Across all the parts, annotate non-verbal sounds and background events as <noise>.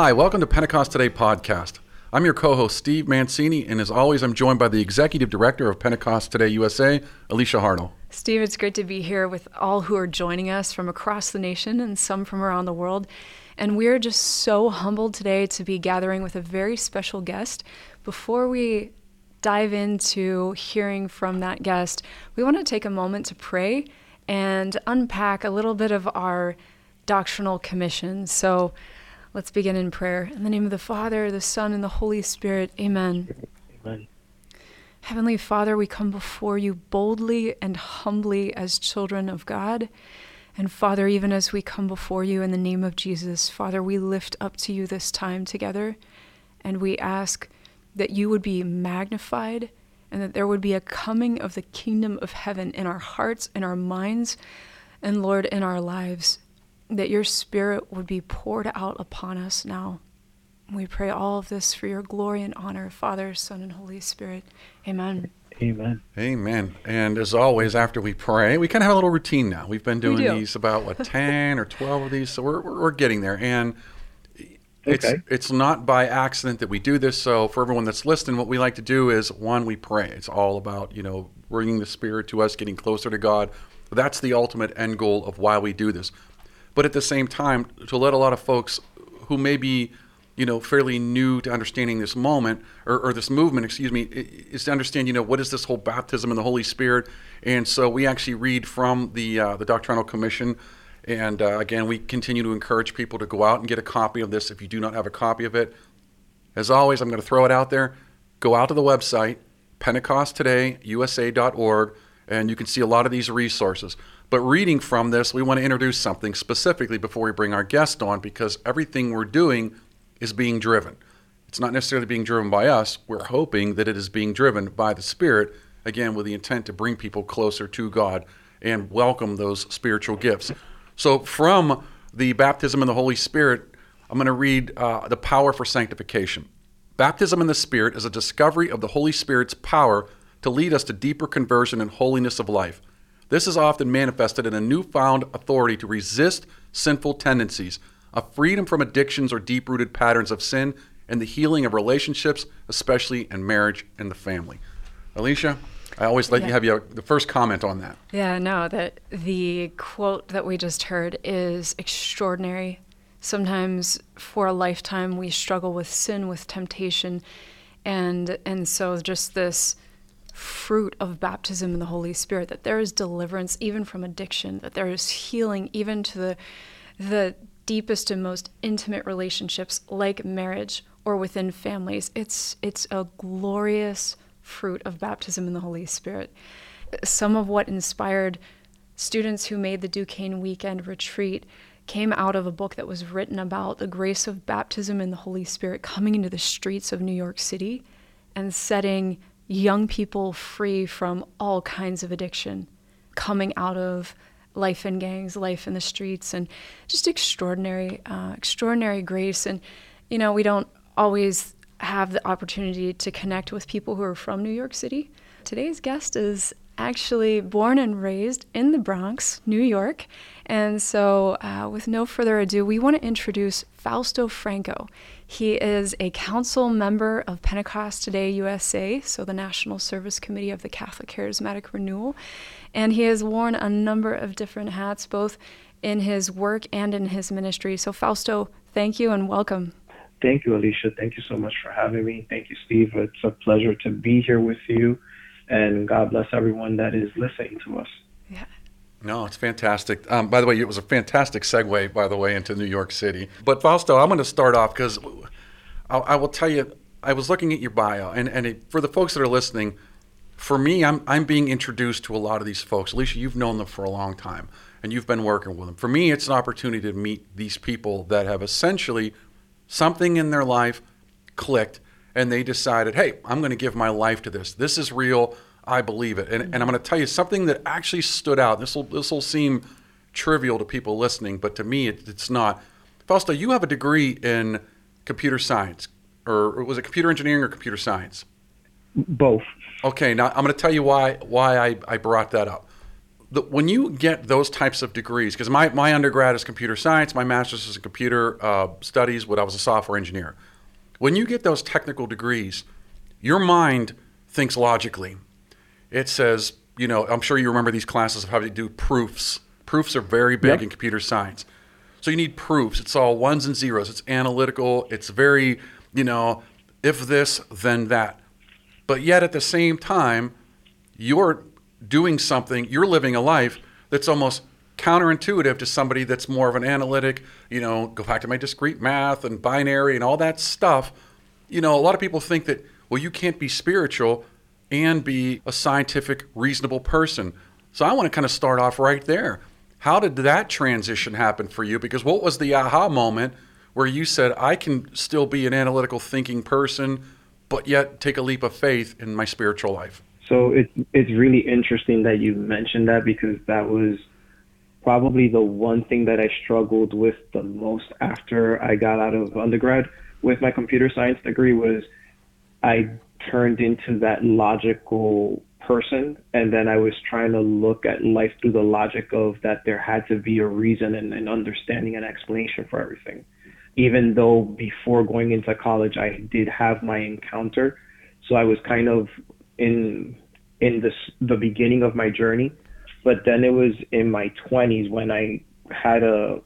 Hi, welcome to Pentecost Today podcast. I'm your co host, Steve Mancini, and as always, I'm joined by the executive director of Pentecost Today USA, Alicia Hartle. Steve, it's great to be here with all who are joining us from across the nation and some from around the world. And we're just so humbled today to be gathering with a very special guest. Before we dive into hearing from that guest, we want to take a moment to pray and unpack a little bit of our doctrinal commission. So, Let's begin in prayer. In the name of the Father, the Son, and the Holy Spirit. Amen. Amen. Heavenly Father, we come before you boldly and humbly as children of God. And Father, even as we come before you in the name of Jesus, Father, we lift up to you this time together and we ask that you would be magnified and that there would be a coming of the kingdom of heaven in our hearts, in our minds, and Lord, in our lives that your spirit would be poured out upon us now. We pray all of this for your glory and honor, Father, Son, and Holy Spirit. Amen. Amen. Amen. And as always, after we pray, we kind of have a little routine now. We've been doing do. these about, what, <laughs> 10 or 12 of these, so we're, we're getting there. And it's, okay. it's not by accident that we do this. So for everyone that's listening, what we like to do is, one, we pray. It's all about, you know, bringing the Spirit to us, getting closer to God. That's the ultimate end goal of why we do this but at the same time to let a lot of folks who may be you know fairly new to understanding this moment or, or, this movement excuse me is to understand you know what is this whole baptism in the holy spirit. And so we actually read from the uh, the doctrinal commission. And uh, again we continue to encourage people to go out and get a copy of this if you do not have a copy of it. As always i'm going to throw it out there. Go out to the website pentecosttodayusa.org and you can see a lot of these resources but reading from this, we want to introduce something specifically before we bring our guest on because everything we're doing is being driven. It's not necessarily being driven by us. We're hoping that it is being driven by the Spirit, again, with the intent to bring people closer to God and welcome those spiritual gifts. So, from the baptism in the Holy Spirit, I'm going to read uh, The Power for Sanctification. Baptism in the Spirit is a discovery of the Holy Spirit's power to lead us to deeper conversion and holiness of life. This is often manifested in a newfound authority to resist sinful tendencies, a freedom from addictions or deep rooted patterns of sin, and the healing of relationships, especially in marriage and the family. Alicia, I always let yeah. you have your, the first comment on that. Yeah, no, that the quote that we just heard is extraordinary. Sometimes for a lifetime we struggle with sin, with temptation, and and so just this fruit of baptism in the Holy Spirit, that there is deliverance even from addiction, that there is healing even to the, the deepest and most intimate relationships like marriage or within families. It's, it's a glorious fruit of baptism in the Holy Spirit. Some of what inspired students who made the Duquesne Weekend Retreat came out of a book that was written about the grace of baptism in the Holy Spirit coming into the streets of New York City and setting young people free from all kinds of addiction, coming out of life in gangs, life in the streets, and just extraordinary, uh, extraordinary grace. And, you know, we don't always have the opportunity to connect with people who are from New York City. Today's guest is actually born and raised in the Bronx, New York. And so, uh, with no further ado, we want to introduce Fausto Franco. He is a council member of Pentecost Today USA, so the National Service Committee of the Catholic Charismatic Renewal. And he has worn a number of different hats, both in his work and in his ministry. So, Fausto, thank you and welcome. Thank you, Alicia. Thank you so much for having me. Thank you, Steve. It's a pleasure to be here with you and God bless everyone that is listening to us. No, it's fantastic. Um, by the way, it was a fantastic segue, by the way, into New York City. But Fausto, I'm going to start off because I, I, will tell you, I was looking at your bio, and, and it, for the folks that are listening, for me, I'm, I'm being introduced to a lot of these folks. Alicia, you've known them for a long time, and you've been working with them. For me, it's an opportunity to meet these people that have essentially something in their life clicked and they decided, hey, I'm going to give my life to this. This is real. I believe it. And, and I'm going to tell you something that actually stood out. This will this will seem trivial to people listening, but to me, it, it's not. Fausto, you have a degree in computer science, or was it computer engineering or computer science? Both. Okay, now I'm going to tell you why why I, I brought that up. the, when you get those types of degrees, because my, my undergrad is computer science, my master's is in computer uh, studies, what I was a software engineer. When you get those technical degrees, your mind thinks logically. It says, you know, I'm sure you remember these classes of how to do proofs. Proofs are very big yep. in computer science. So you need proofs. It's all ones and zeros. It's analytical. It's very, you know, if this, then that. But yet at the same time, you're doing something, you're living a life that's almost counterintuitive to somebody that's more of an analytic, you know, go back to my discrete math and binary and all that stuff. You know, a lot of people think that, well, you can't be spiritual and be a scientific, reasonable person. So I want to kind of start off right there. How did that transition happen for you? Because what was the aha moment where you said, I can still be an analytical thinking person, but yet take a leap of faith in my spiritual life? So it's it's really interesting that you mentioned that because that was probably the one thing that I struggled with the most after I got out of undergrad with my computer science degree was I turned into that logical person and then I was trying to look at life through the logic of that there had to be a reason and an understanding and explanation for everything. Even though before going into college I did have my encounter. So I was kind of in in this the beginning of my journey, but then it was in my 20s when I had a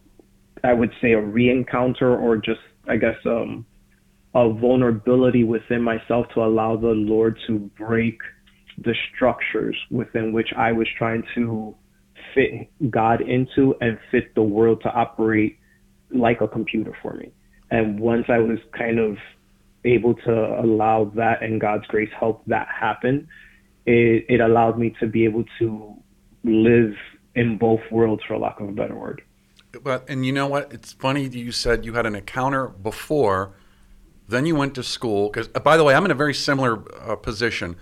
I would say a re-encounter or just I guess um a vulnerability within myself to allow the Lord to break the structures within which I was trying to fit God into and fit the world to operate like a computer for me. And once I was kind of able to allow that and God's grace help that happen, it, it allowed me to be able to live in both worlds, for lack of a better word. But and you know what? It's funny you said you had an encounter before, then you went to school. Because uh, by the way, I'm in a very similar uh, position,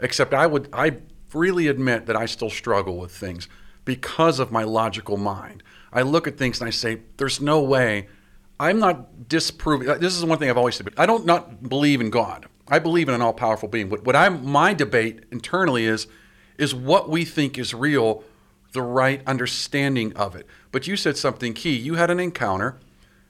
except I would I freely admit that I still struggle with things because of my logical mind. I look at things and I say, "There's no way." I'm not disproving. This is one thing I've always said. I don't not believe in God. I believe in an all powerful being. What, what I'm my debate internally is is what we think is real, the right understanding of it. But you said something key. You had an encounter.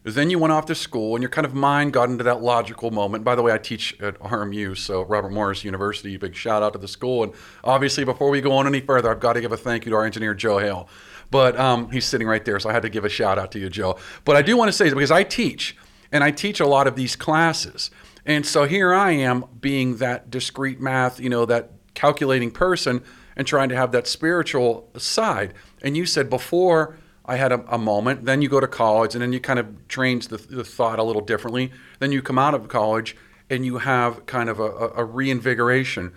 Then you went off to school, and your kind of mind got into that logical moment. By the way, I teach at RMU, so Robert Morris University. Big shout out to the school. And obviously, before we go on any further, I've got to give a thank you to our engineer Joe Hale. But um, he's sitting right there, so I had to give a shout out to you, Joe. But I do want to say because I teach, and I teach a lot of these classes. And so here I am being that discrete math, you know, that calculating person and trying to have that spiritual side. And you said before I had a, a moment, then you go to college and then you kind of change the, the, thought a little differently. Then you come out of college and you have kind of a, a reinvigoration.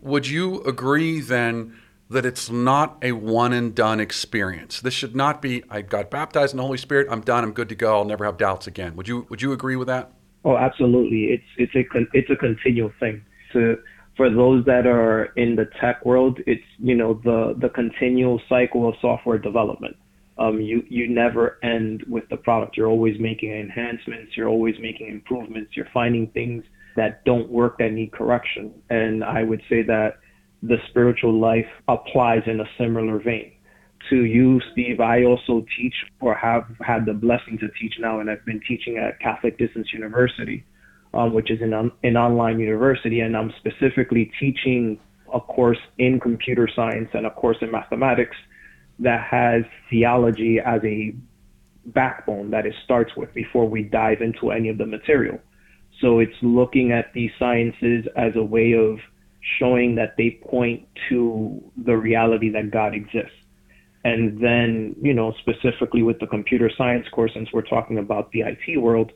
Would you agree then that it's not a one and done experience? This should not be I got baptized in the Holy Spirit, I'm done, I'm good to go, I'll never have doubts again. Would you would you agree with that? Oh, absolutely. It's it's a it's a continual thing. To for those that are in the tech world, it's you know the the continual cycle of software development. Um, you you never end with the product. You're always making enhancements. You're always making improvements. You're finding things that don't work that need correction. And I would say that the spiritual life applies in a similar vein to you, Steve, I also teach or have had the blessing to teach now, and I've been teaching at Catholic Distance University, um, which is an, an online university, and I'm specifically teaching a course in computer science and a course in mathematics that has theology as a backbone that it starts with before we dive into any of the material. So it's looking at these sciences as a way of showing that they point to the reality that God exists and then, you know, specifically with the computer science course, since we're talking about the IT world,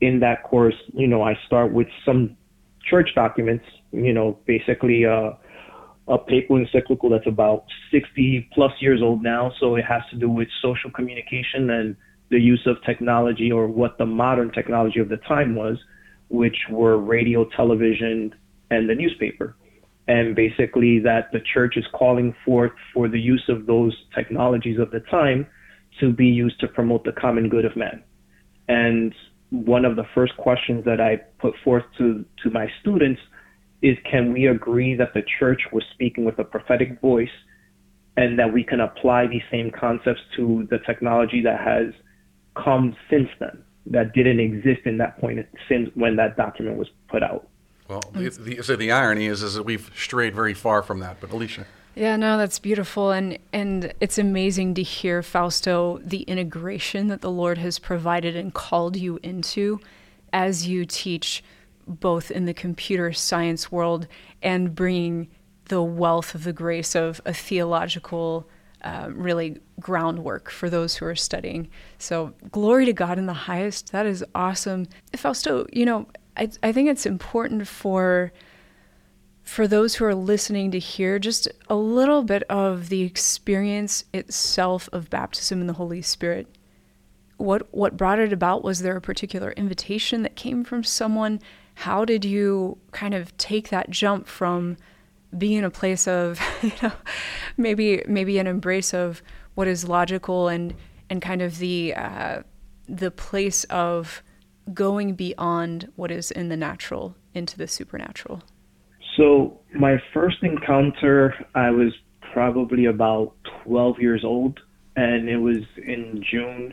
in that course, you know, I start with some church documents, you know, basically uh, a papal encyclical that's about 60 plus years old now. So it has to do with social communication and the use of technology or what the modern technology of the time was, which were radio, television, and the newspaper and basically that the church is calling forth for the use of those technologies of the time to be used to promote the common good of man. And one of the first questions that I put forth to, to my students is can we agree that the church was speaking with a prophetic voice and that we can apply these same concepts to the technology that has come since then that didn't exist in that point since when that document was put out. Well, the, the, so the irony is, is that we've strayed very far from that. But Alicia. Yeah, no, that's beautiful, and and it's amazing to hear Fausto the integration that the Lord has provided and called you into, as you teach both in the computer science world and bringing the wealth of the grace of a theological uh, really groundwork for those who are studying. So, glory to God in the highest. That is awesome. Fausto, you know, I, I think it's important for for those who are listening to hear just a little bit of the experience itself of baptism in the Holy Spirit. What what brought it about? Was there a particular invitation that came from someone? How did you kind of take that jump from being a place of <laughs> you know maybe maybe an embrace of what is logical and and kind of the uh, the place of going beyond what is in the natural into the supernatural? So my first encounter i was probably about 12 years old and it was in june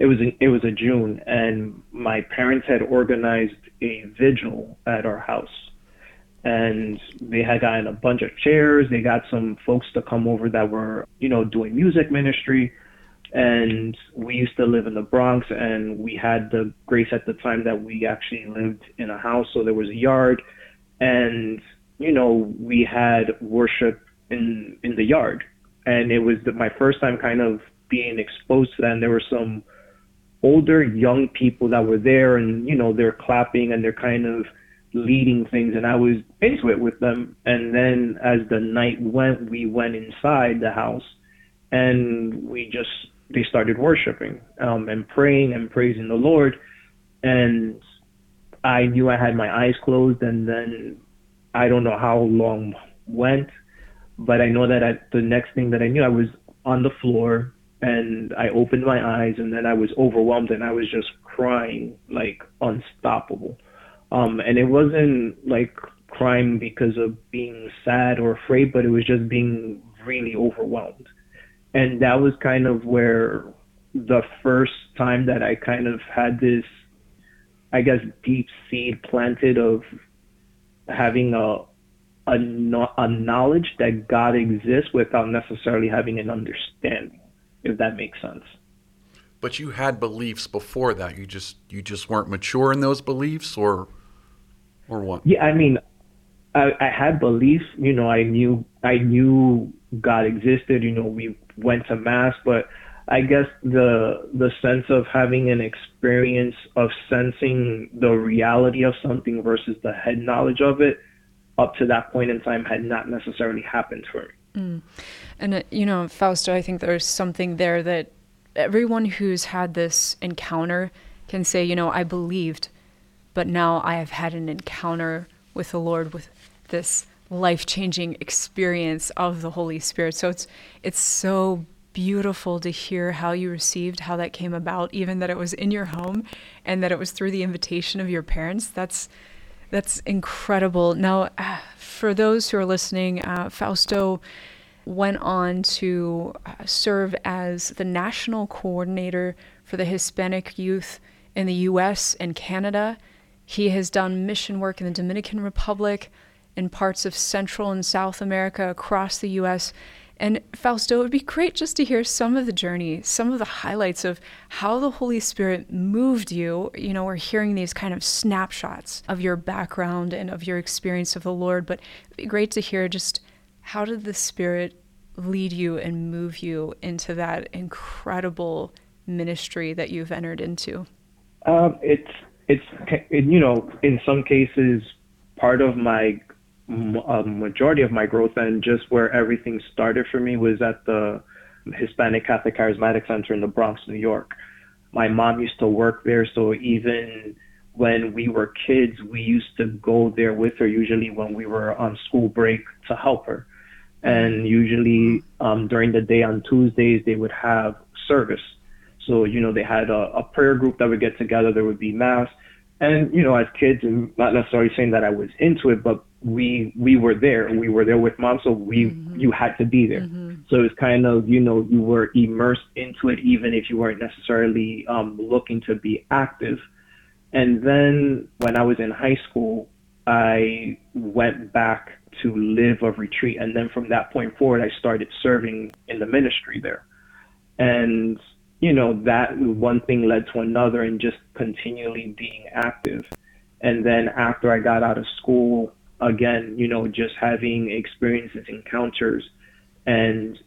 it was in, it was a june and my parents had organized a vigil at our house and they had gotten a bunch of chairs. They got some folks to come over that were, you know, doing music ministry. And we used to live in the Bronx, and we had the grace at the time that we actually lived in a house, so there was a yard, and you know, we had worship in in the yard, and it was the, my first time kind of being exposed to that. And there were some older young people that were there, and you know, they're clapping and they're kind of leading things and I was into it with them. And then as the night went, we went inside the house and we just, they started worshiping um, and praying and praising the Lord. And I knew I had my eyes closed and then I don't know how long went, but I know that I, the next thing that I knew, I was on the floor and I opened my eyes and then I was overwhelmed and I was just crying like unstoppable um, and it wasn't like crying because of being sad or afraid, but it was just being really overwhelmed. And that was kind of where the first time that I kind of had this, I guess, deep seed planted of having a, a, a knowledge that God exists without necessarily having an understanding, if that makes sense. But you had beliefs before that. You just you just weren't mature in those beliefs, or or what? Yeah, I mean, I, I had beliefs. You know, I knew I knew God existed. You know, we went to mass, but I guess the the sense of having an experience of sensing the reality of something versus the head knowledge of it up to that point in time had not necessarily happened for me. Mm. And uh, you know, Fausto, I think there's something there that everyone who's had this encounter can say, you know, I believed but now I have had an encounter with the Lord with this life-changing experience of the Holy Spirit. So it's it's so beautiful to hear how you received how that came about even that it was in your home and that it was through the invitation of your parents that's that's incredible now uh, for those who are listening uh, fausto went on to uh, serve as the national coordinator for the hispanic youth in the us and canada he has done mission work in the Dominican Republic, in parts of Central and South America, across the U.S. And Fausto, it would be great just to hear some of the journey, some of the highlights of how the Holy Spirit moved you. You know, we're hearing these kind of snapshots of your background and of your experience of the Lord, but it'd be great to hear just how did the Spirit lead you and move you into that incredible ministry that you've entered into? Um, it's it's you know in some cases part of my uh, majority of my growth and just where everything started for me was at the Hispanic Catholic Charismatic Center in the Bronx, New York. My mom used to work there, so even when we were kids, we used to go there with her, usually when we were on school break to help her. And usually um, during the day on Tuesdays, they would have service. So, you know, they had a, a prayer group that would get together, there would be mass, and you know, as kids, and not necessarily saying that I was into it, but we we were there. We were there with mom, so we mm-hmm. you had to be there. Mm-hmm. So it's kind of, you know, you were immersed into it even if you weren't necessarily um, looking to be active. And then when I was in high school, I went back to live a retreat. And then from that point forward, I started serving in the ministry there. And, you know, that one thing led to another and just continually being active. And then after I got out of school, again, you know, just having experiences, encounters, and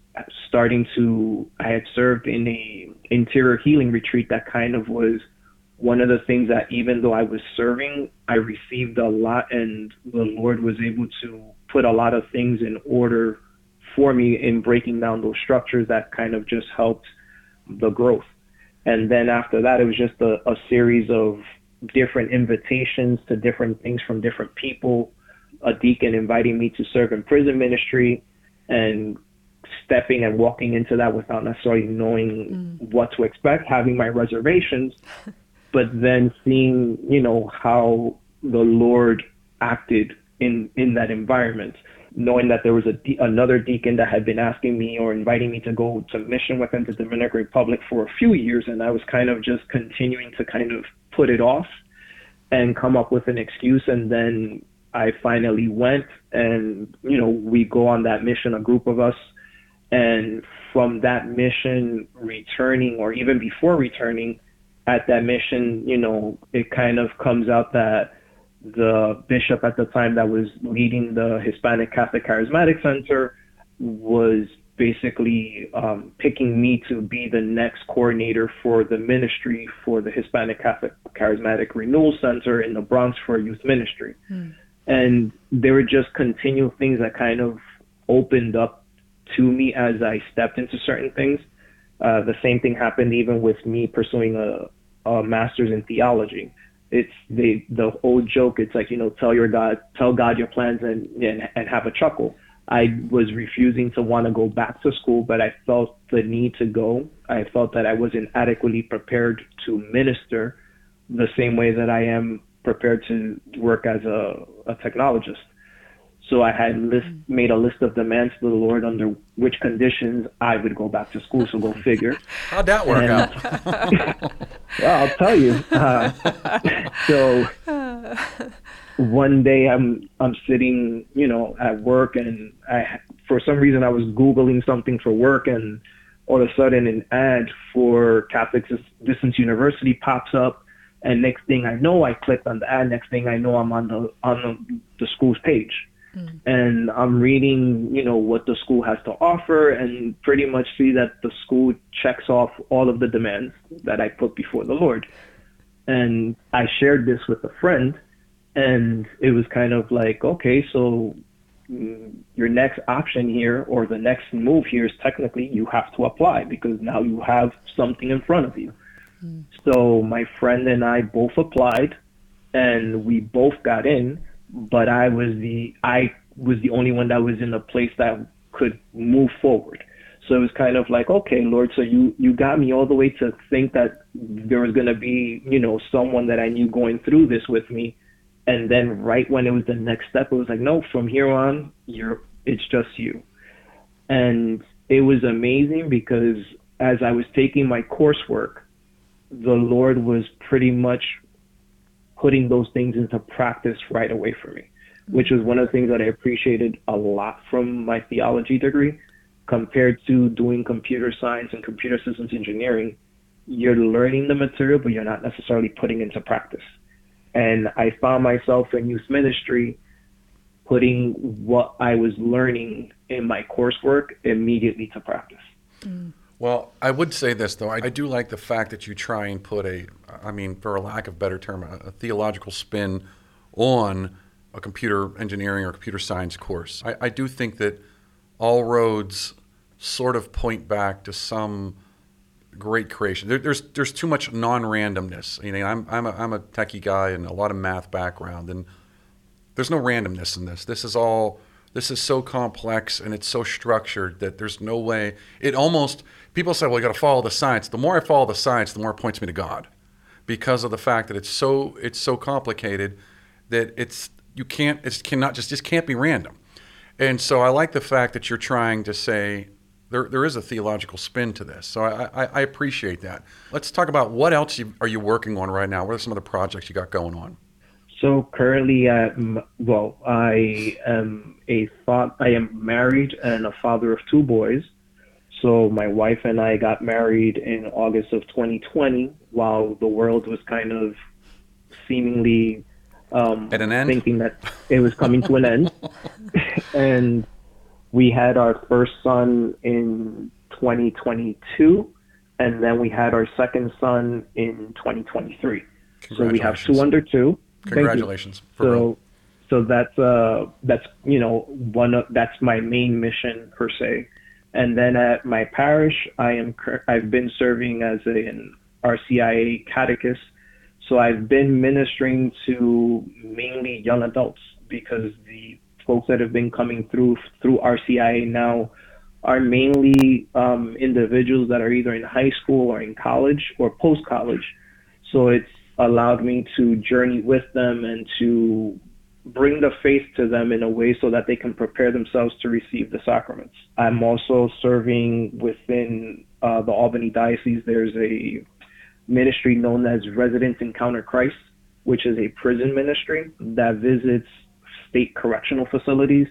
starting to, I had served in a interior healing retreat that kind of was one of the things that even though I was serving, I received a lot, and the Lord was able to put a lot of things in order for me in breaking down those structures that kind of just helped the growth. And then after that, it was just a, a series of different invitations to different things from different people. A deacon inviting me to serve in prison ministry and stepping and walking into that without necessarily knowing mm. what to expect, having my reservations, <laughs> but then seeing, you know, how the Lord acted in in that environment knowing that there was a de- another deacon that had been asking me or inviting me to go to mission with him to the Dominican Republic for a few years, and I was kind of just continuing to kind of put it off and come up with an excuse, and then I finally went, and you know we go on that mission, a group of us, and from that mission returning, or even before returning, at that mission, you know, it kind of comes out that the bishop at the time that was leading the Hispanic Catholic Charismatic Center was basically um, picking me to be the next coordinator for the ministry for the Hispanic Catholic Charismatic Renewal Center in the Bronx for youth ministry. Mm. And there were just continual things that kind of opened up to me as I stepped into certain things. Uh, the same thing happened even with me pursuing a, a master's in theology it's the the old joke. It's like you know, tell your God, tell God your plans, and and, and have a chuckle. I was refusing to want to go back to school, but I felt the need to go. I felt that I wasn't adequately prepared to minister the same way that I am prepared to work as a, a technologist. So I had list, made a list of demands to the Lord under which conditions I would go back to school. So go figure. How'd that work and, out? <laughs> well, I'll tell you. Uh, <laughs> so one day I'm I'm sitting, you know, at work, and I for some reason I was googling something for work, and all of a sudden an ad for Catholic Distance University pops up, and next thing I know, I clicked on the ad. Next thing I know, I'm on the on the, the school's page Mm. And I'm reading, you know, what the school has to offer and pretty much see that the school checks off all of the demands that I put before the Lord. And I shared this with a friend and it was kind of like, okay, so your next option here or the next move here is technically you have to apply because now you have something in front of you. So my friend and I both applied and we both got in but I was the I was the only one that was in a place that could move forward. So it was kind of like, okay, Lord, so you you got me all the way to think that there was going to be, you know, someone that I knew going through this with me, and then right when it was the next step, it was like, no, from here on, you're it's just you, and it was amazing because as I was taking my coursework, the Lord was pretty much putting those things into practice right away for me, which was one of the things that I appreciated a lot from my theology degree compared to doing computer science and computer systems engineering. You're learning the material, but you're not necessarily putting into practice. And I found myself in youth ministry putting what I was learning in my coursework immediately to practice. Mm. Well, I would say this though. I, I, do like the fact that you try and put a, I mean, for a lack of better term, a, a theological spin on a computer engineering or computer science course. I, I, do think that all roads sort of point back to some great creation. There, there's there's too much non-randomness. You know, I'm I'm a, I'm a techie guy and a lot of math background, and there's no randomness in this. This is all this is so complex and it's so structured that there's no way. It almost people say, well, you got to follow the science. The more I follow the science, the more it points me to God, because of the fact that it's so it's so complicated that it's you can't it cannot just just can't be random. And so I like the fact that you're trying to say there, there is a theological spin to this. So I, I, I appreciate that. Let's talk about what else you, are you working on right now? What are some of the projects you got going on? So currently, um, well, I am a fa- I am married and a father of two boys. So my wife and I got married in August of 2020, while the world was kind of seemingly um, At an end? thinking that it was coming to an end. <laughs> and we had our first son in 2022, and then we had our second son in 2023. So we have two under two. Congratulations. For real. So, so that's uh that's you know one of that's my main mission per se. And then at my parish, I am I've been serving as an RCIA catechist. So I've been ministering to mainly young adults because the folks that have been coming through through RCIA now are mainly um, individuals that are either in high school or in college or post college. So it's allowed me to journey with them and to bring the faith to them in a way so that they can prepare themselves to receive the sacraments. I'm also serving within uh, the Albany Diocese. There's a ministry known as Residents Encounter Christ, which is a prison ministry that visits state correctional facilities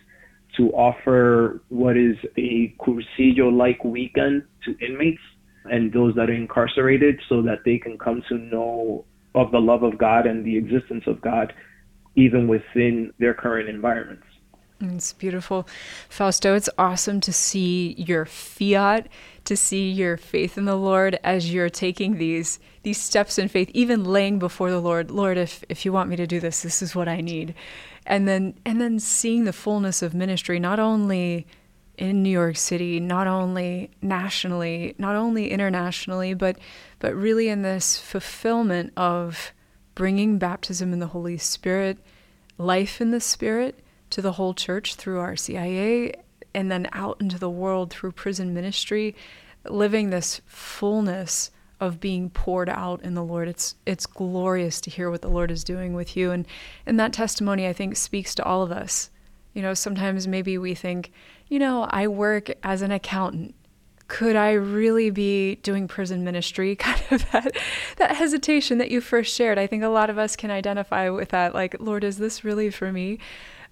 to offer what is a cursillo like weekend to inmates and those that are incarcerated so that they can come to know of the love of God and the existence of God even within their current environments. It's beautiful. Fausto, it's awesome to see your fiat, to see your faith in the Lord as you're taking these these steps in faith, even laying before the Lord, Lord, if if you want me to do this, this is what I need. And then and then seeing the fullness of ministry not only in New York City, not only nationally, not only internationally, but but really in this fulfillment of bringing baptism in the Holy Spirit, life in the Spirit to the whole church through RCIA, and then out into the world through prison ministry, living this fullness of being poured out in the Lord. It's it's glorious to hear what the Lord is doing with you, and and that testimony I think speaks to all of us. You know, sometimes maybe we think, you know, I work as an accountant could I really be doing prison ministry? <laughs> Kind of that, that hesitation that you first shared. I think a lot of us can identify with that. Like, Lord, is this really for me?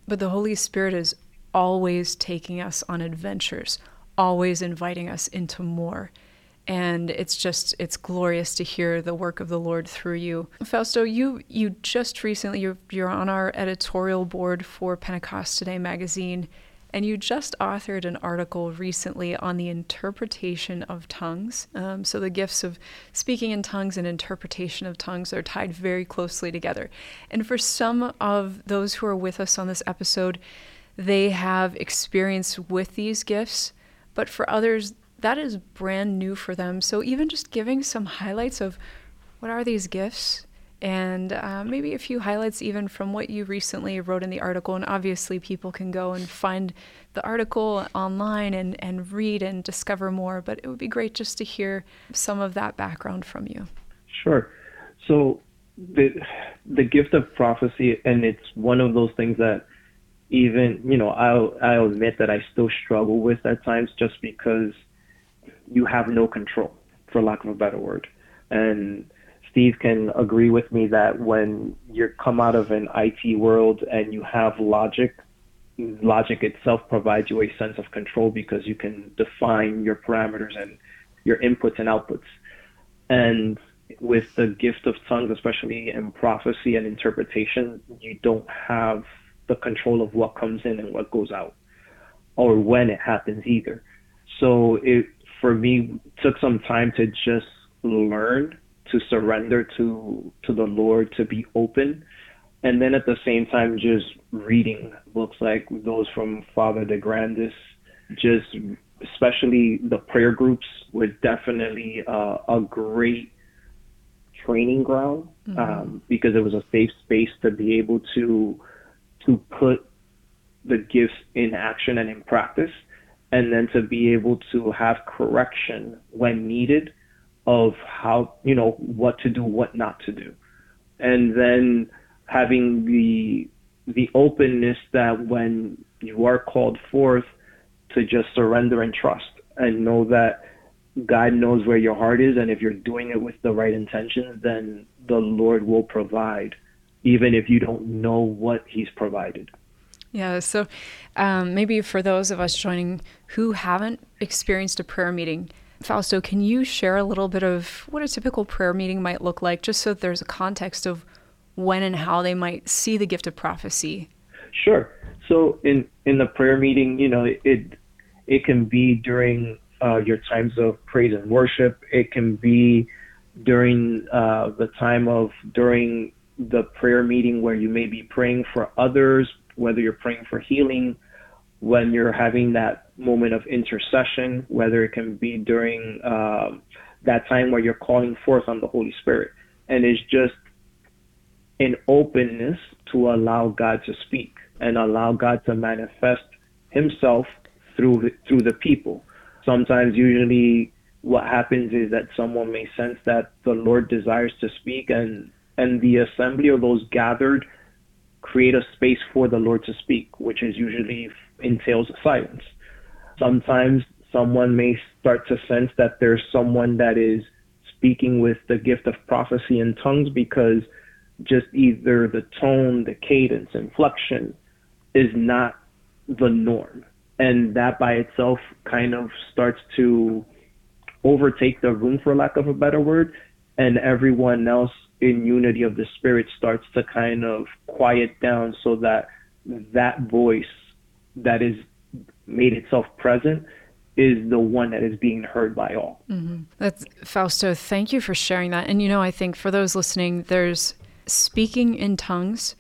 But the Holy Spirit is always taking us on adventures, always inviting us into more. And it's just it's glorious to hear the work of the Lord through you. Fausto, you you just recently you're you're on our editorial board for Pentecost Today magazine. And you just authored an article recently on the interpretation of tongues. Um, so, the gifts of speaking in tongues and interpretation of tongues are tied very closely together. And for some of those who are with us on this episode, they have experience with these gifts, but for others, that is brand new for them. So, even just giving some highlights of what are these gifts and uh, maybe a few highlights even from what you recently wrote in the article. And obviously, people can go and find the article online and, and read and discover more. But it would be great just to hear some of that background from you. Sure. So the the gift of prophecy, and it's one of those things that even you know I'll I'll admit that I still struggle with at times, just because you have no control, for lack of a better word, and Steve can agree with me that when you come out of an IT world and you have logic, logic itself provides you a sense of control because you can define your parameters and your inputs and outputs. And with the gift of tongues, especially in prophecy and interpretation, you don't have the control of what comes in and what goes out, or when it happens either. So it, for me, took some time to just learn to surrender to to the Lord, to be open, and then at the same time just reading books like those from Father de Grandis, just especially the prayer groups were definitely uh, a great training ground Mm-hmm. um, because it was a safe space to be able to to put the gifts in action and in practice, and then to be able to have correction when needed of how you know what to do, what not to do, and then having the the openness that when you are called forth to just surrender and trust and know that God knows where your heart is, and if you're doing it with the right intentions, then the Lord will provide, even if you don't know what He's provided. Yeah, so um, maybe for those of us joining who haven't experienced a prayer meeting, Fausto, can you share a little bit of what a typical prayer meeting might look like, just so there's a context of when and how they might see the gift of prophecy? Sure. So in in the prayer meeting, you know, it it can be during uh, your times of praise and worship. It can be during uh, the time of during the prayer meeting where you may be praying for others, whether you're praying for healing, when you're having that moment of intercession, whether it can be during uh, that time where you're calling forth on the Holy Spirit. And it's just an openness to allow God to speak and allow God to manifest Himself through through the people. Sometimes, usually, what happens is that someone may sense that the Lord desires to speak, and and the assembly or those gathered create a space for the Lord to speak, which is usually entails silence. Sometimes someone may start to sense that there's someone that is speaking with the gift of prophecy in tongues because just either the tone, the cadence, inflection is not the norm. And that by itself kind of starts to overtake the room, for lack of a better word, and everyone else in unity of the spirit starts to kind of quiet down so that that voice that is made itself present is the one that is being heard by all. Mm-hmm. That's Fausto. Thank you for sharing that. And you know, I think for those listening, there's speaking in tongues,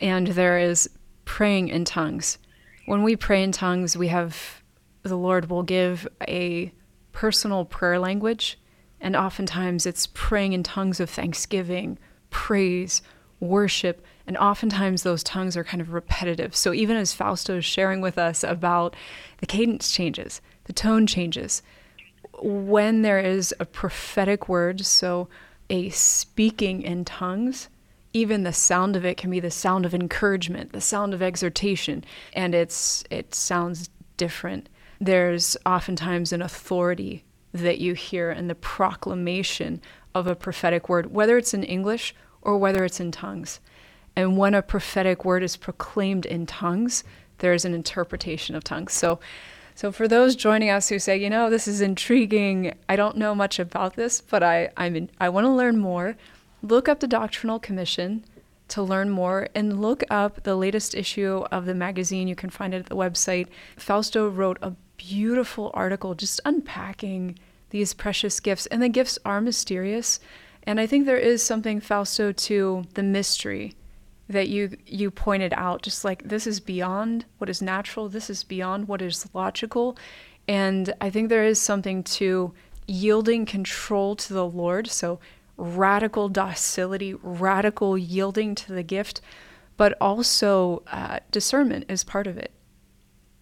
and there is praying in tongues. When we pray in tongues, we have the Lord will give a personal prayer language and oftentimes it's praying in tongues of thanksgiving, praise, worship, and oftentimes those tongues are kind of repetitive. So even as Fausto is sharing with us about the cadence changes, the tone changes, when there is a prophetic word, so a speaking in tongues, even the sound of it can be the sound of encouragement, the sound of exhortation, and it's it sounds different. There's oftentimes an authority that you hear in the proclamation of a prophetic word, whether it's in English or whether it's in tongues. And when a prophetic word is proclaimed in tongues, there is an interpretation of tongues. So, so for those joining us who say, you know, this is intriguing, I don't know much about this, but I I'm in, I want to learn more. Look up the Doctrinal Commission to learn more and look up the latest issue of the magazine. You can find it at the website. Fausto wrote a beautiful article just unpacking these precious gifts. And the gifts are mysterious. And I think there is something, Fausto, to the mystery that you you pointed out just like this is beyond what is natural this is beyond what is logical and i think there is something to yielding control to the lord so radical docility radical yielding to the gift but also uh, discernment is part of it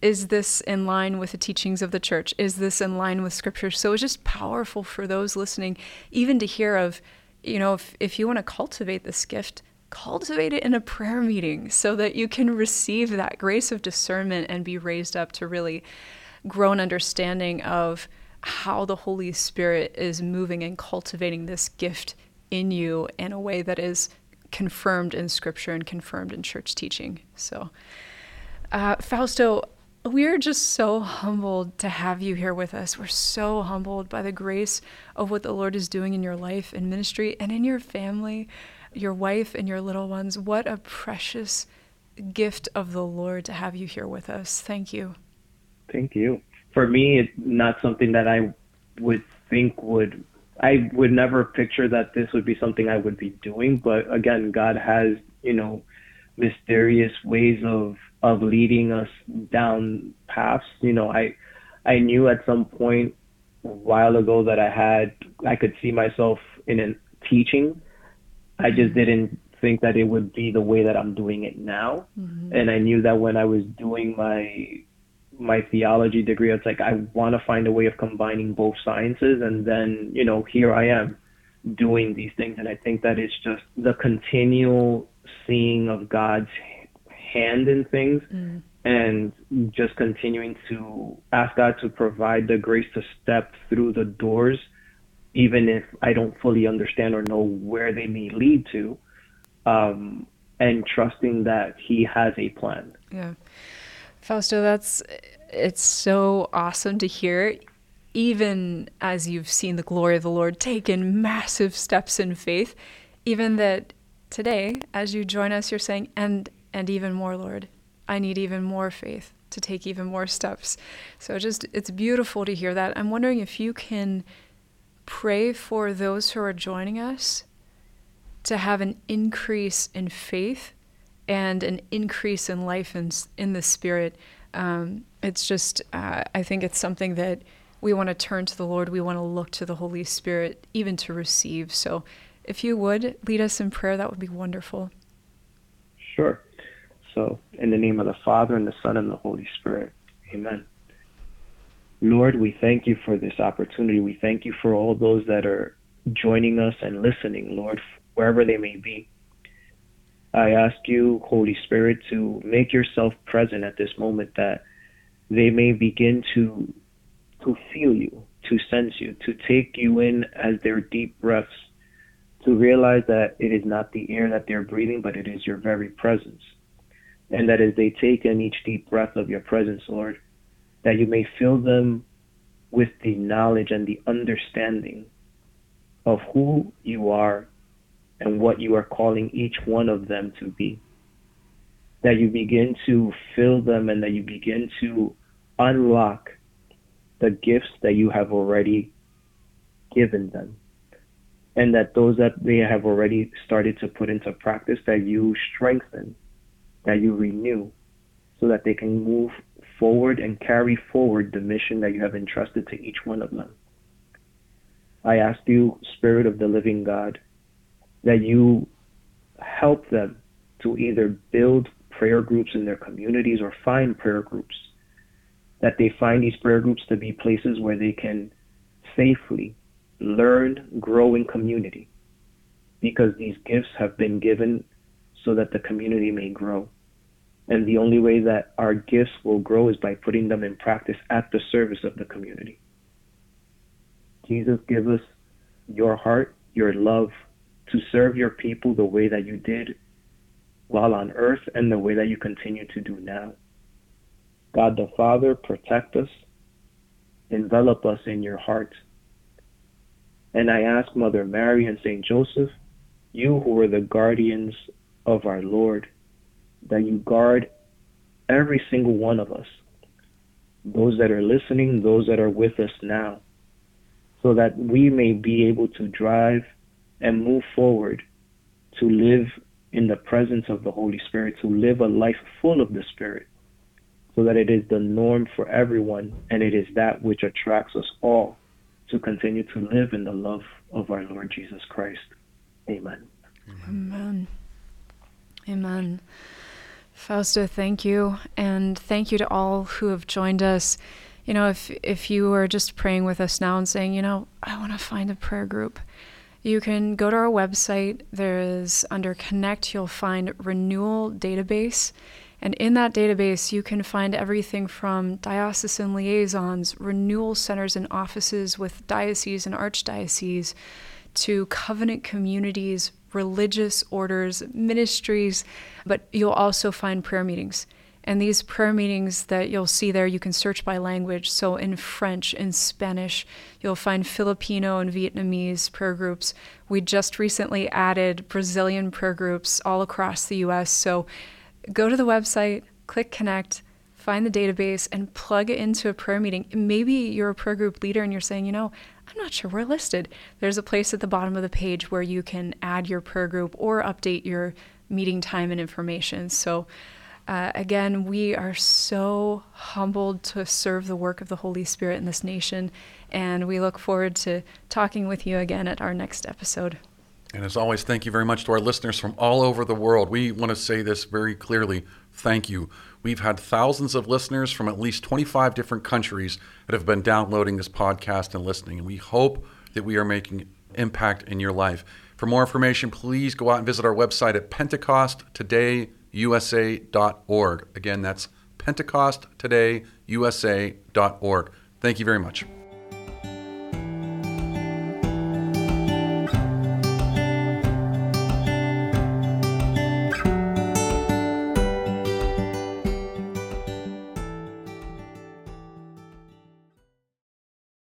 is this in line with the teachings of the church? Is this in line with scripture? So it's just powerful for those listening, even to hear of, you know, if, if you want to cultivate this gift, cultivate it in a prayer meeting so that you can receive that grace of discernment and be raised up to really grow an understanding of how the Holy Spirit is moving and cultivating this gift in you in a way that is confirmed in scripture and confirmed in church teaching. So, uh, Fausto, we're just so humbled to have you here with us. We're so humbled by the grace of what the Lord is doing in your life and ministry and in your family, your wife and your little ones. What a precious gift of the Lord to have you here with us. Thank you. Thank you. For me, it's not something that I would think would I would never picture that this would be something I would be doing, but again, God has, you know, mysterious ways of of leading us down paths. You know, I I knew at some point a while ago that I had I could see myself in a teaching. I just didn't think that it would be the way that I'm doing it now. Mm-hmm. And I knew that when I was doing my my theology degree, it's like I want to find a way of combining both sciences and then, you know, here I am doing these things and I think that it's just the continual seeing of God's hand in things mm. and just continuing to ask God to provide the grace to step through the doors, even if I don't fully understand or know where they may lead to, um, and trusting that He has a plan. Yeah. Fausto, that's it's so awesome to hear. Even as you've seen the glory of the Lord taken massive steps in faith, even that today, as you join us, you're saying, and and even more, Lord, I need even more faith to take even more steps. So just it's beautiful to hear that. I'm wondering if you can pray for those who are joining us to have an increase in faith and an increase in life in, in the spirit. Um, it's just, uh, I think it's something that we want to turn to the Lord. We want to look to the Holy Spirit, even to receive. So if you would lead us in prayer, that would be wonderful. Sure. So, in the name of the Father, and the Son, and the Holy Spirit. Amen. Lord, we thank you for this opportunity. We thank you for all those that are joining us and listening, Lord, wherever they may be. I ask you, Holy Spirit, to make yourself present at this moment that they may begin to to feel you, to sense you, to take you in as their deep breaths, to realize that it is not the air that they're breathing, but it is your very presence and that as they take in each deep breath of your presence, Lord, that you may fill them with the knowledge and the understanding of who you are and what you are calling each one of them to be. That you begin to fill them and that you begin to unlock the gifts that you have already given them. And that those that they have already started to put into practice, that you strengthen that you renew so that they can move forward and carry forward the mission that you have entrusted to each one of them. I ask you, Spirit of the living God, that you help them to either build prayer groups in their communities or find prayer groups. That they find these prayer groups to be places where they can safely learn, grow in community. Because these gifts have been given so that the community may grow. And the only way that our gifts will grow is by putting them in practice at the service of the community. Jesus, give us your heart, your love to serve your people the way that you did while on earth and the way that you continue to do now. God the Father, protect us, envelop us in your heart. And I ask Mother Mary and St. Joseph, you who are the guardians of our Lord, that you guard every single one of us, those that are listening, those that are with us now, so that we may be able to drive and move forward to live in the presence of the Holy Spirit, to live a life full of the Spirit, so that it is the norm for everyone and it is that which attracts us all to continue to live in the love of our Lord Jesus Christ. Amen. Amen. Amen. Fausto, thank you. And thank you to all who have joined us. You know, if, if you are just praying with us now and saying, you know, I want to find a prayer group, you can go to our website. There is under Connect, you'll find Renewal Database. And in that database, you can find everything from diocesan liaisons, renewal centers and offices with dioceses and archdioceses, to covenant communities, religious orders, ministries, but you'll also find prayer meetings. And these prayer meetings that you'll see there, you can search by language. So in French, in Spanish, you'll find Filipino and Vietnamese prayer groups. We just recently added Brazilian prayer groups all across the US. So go to the website, click connect, find the database, and plug it into a prayer meeting. Maybe you're a prayer group leader and you're saying, you know, I'm not sure we're listed. There's a place at the bottom of the page where you can add your prayer group or update your meeting time and information. So, uh, again, we are so humbled to serve the work of the Holy Spirit in this nation, and we look forward to talking with you again at our next episode. And as always, thank you very much to our listeners from all over the world. We want to say this very clearly thank you. We've had thousands of listeners from at least 25 different countries that have been downloading this podcast and listening. And we hope that we are making impact in your life. For more information, please go out and visit our website at pentecosttodayusa.org. Again, that's PentecostTodayUSA.org. Thank you very much.